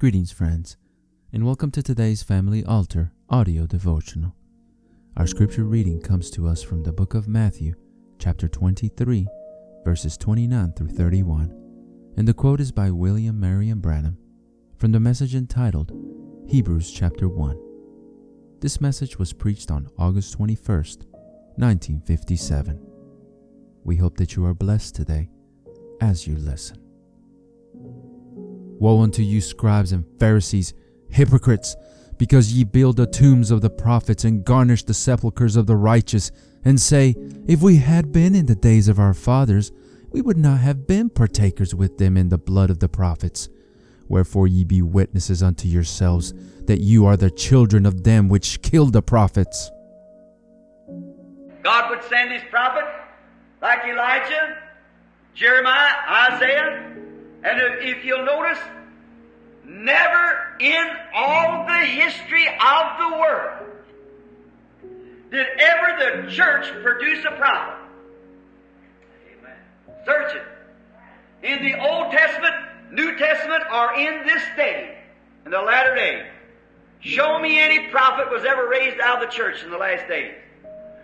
Greetings, friends, and welcome to today's Family Altar audio devotional. Our scripture reading comes to us from the book of Matthew, chapter 23, verses 29 through 31, and the quote is by William Marion Branham from the message entitled Hebrews chapter 1. This message was preached on August 21st, 1957. We hope that you are blessed today as you listen. Woe unto you, scribes and Pharisees, hypocrites, because ye build the tombs of the prophets and garnish the sepulchres of the righteous, and say, If we had been in the days of our fathers, we would not have been partakers with them in the blood of the prophets. Wherefore ye be witnesses unto yourselves that you are the children of them which killed the prophets. God would send his prophet like Elijah, Jeremiah, Isaiah, and if you'll notice, never in all the history of the world did ever the church produce a prophet. Search it. In the Old Testament, New Testament, or in this day, in the latter day, show me any prophet was ever raised out of the church in the last days.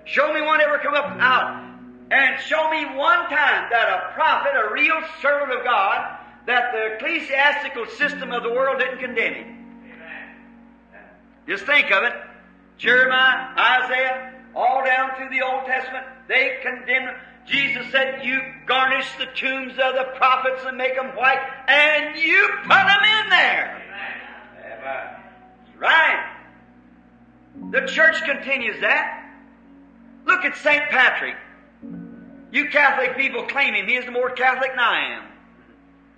Show me one ever come up out. And show me one time that a prophet, a real servant of God, that the ecclesiastical system of the world didn't condemn him. Just think of it. Jeremiah, Isaiah, all down through the Old Testament, they condemned. Jesus said, You garnish the tombs of the prophets and make them white, and you put them in there. Right. The church continues that. Look at St. Patrick. You Catholic people claim him. He is more Catholic than I am.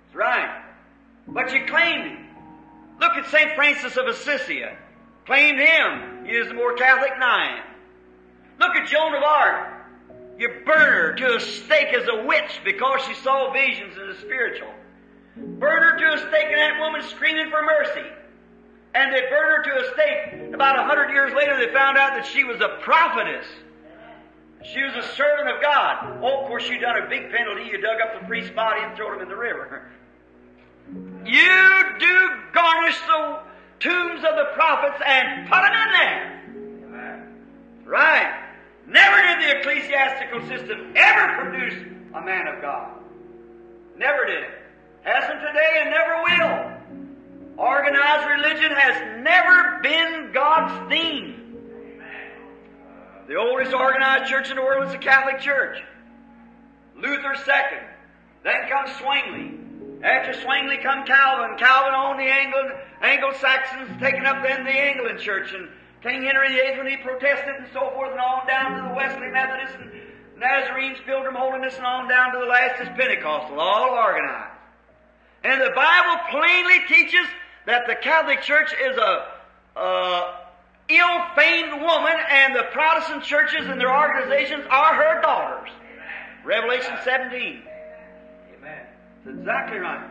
That's right. But you claimed him. Look at St. Francis of Assisi. Claimed him. He is more Catholic than I am. Look at Joan of Arc. You burn her to a stake as a witch because she saw visions in the spiritual. Burn her to a stake and that woman screaming for mercy. And they burned her to a stake. About a hundred years later they found out that she was a prophetess. She was a servant of God. Oh, of course, you done a big penalty. You dug up the priest's body and threw him in the river. You do garnish the tombs of the prophets and put them in there. Right. Never did the ecclesiastical system ever produce a man of God. Never did it. Hasn't today and never will. Organized religion has never been God's theme. The oldest organized church in the world is the Catholic Church. Luther second. Then comes Zwingli. After Zwingli come Calvin. Calvin owned the Anglo, Anglo-Saxons, taking up then the Anglican Church. And King Henry VIII, when he protested and so forth, and on down to the Wesley Methodists and Nazarenes, Pilgrim Holiness, and on down to the last is Pentecostal, all organized. And the Bible plainly teaches that the Catholic Church is a, a ill-famed woman, and the Protestant churches and their organizations are her daughters. Revelation 17. That's exactly right.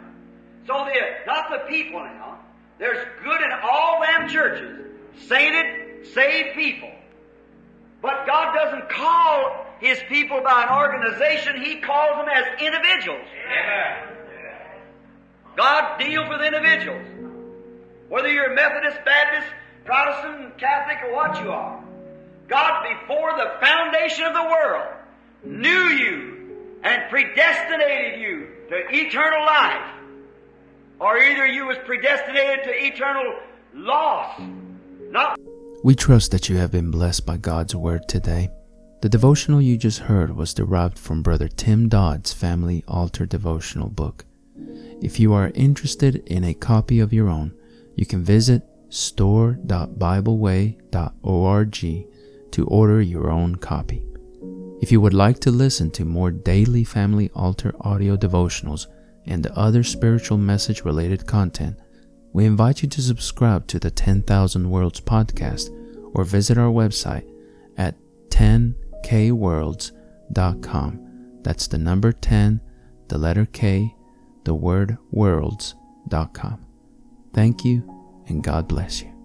So the not the people now. There's good in all them churches. Sainted, saved people. But God doesn't call His people by an organization, He calls them as individuals. God deals with individuals. Whether you're Methodist, Baptist, Protestant, Catholic, or what you are. God, before the foundation of the world, knew you and predestinated you to eternal life. Or either you was predestinated to eternal loss. Not we trust that you have been blessed by God's Word today. The devotional you just heard was derived from Brother Tim Dodd's Family Altar Devotional book. If you are interested in a copy of your own, you can visit store.bibleway.org to order your own copy. If you would like to listen to more daily Family Altar audio devotionals and other spiritual message related content, we invite you to subscribe to the 10,000 Worlds podcast or visit our website at 10kworlds.com. That's the number 10, the letter K, the word worlds.com. Thank you and God bless you.